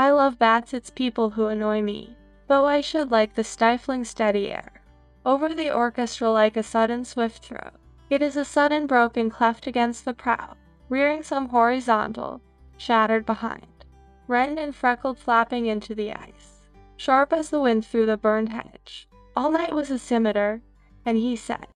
I love bats, it's people who annoy me. Though I should like the stifling steady air. Over the orchestra like a sudden swift throw. It is a sudden broken cleft against the prow, rearing some horizontal, shattered behind, rend and freckled flapping into the ice, sharp as the wind through the burned hedge. All night was a scimitar, and he said,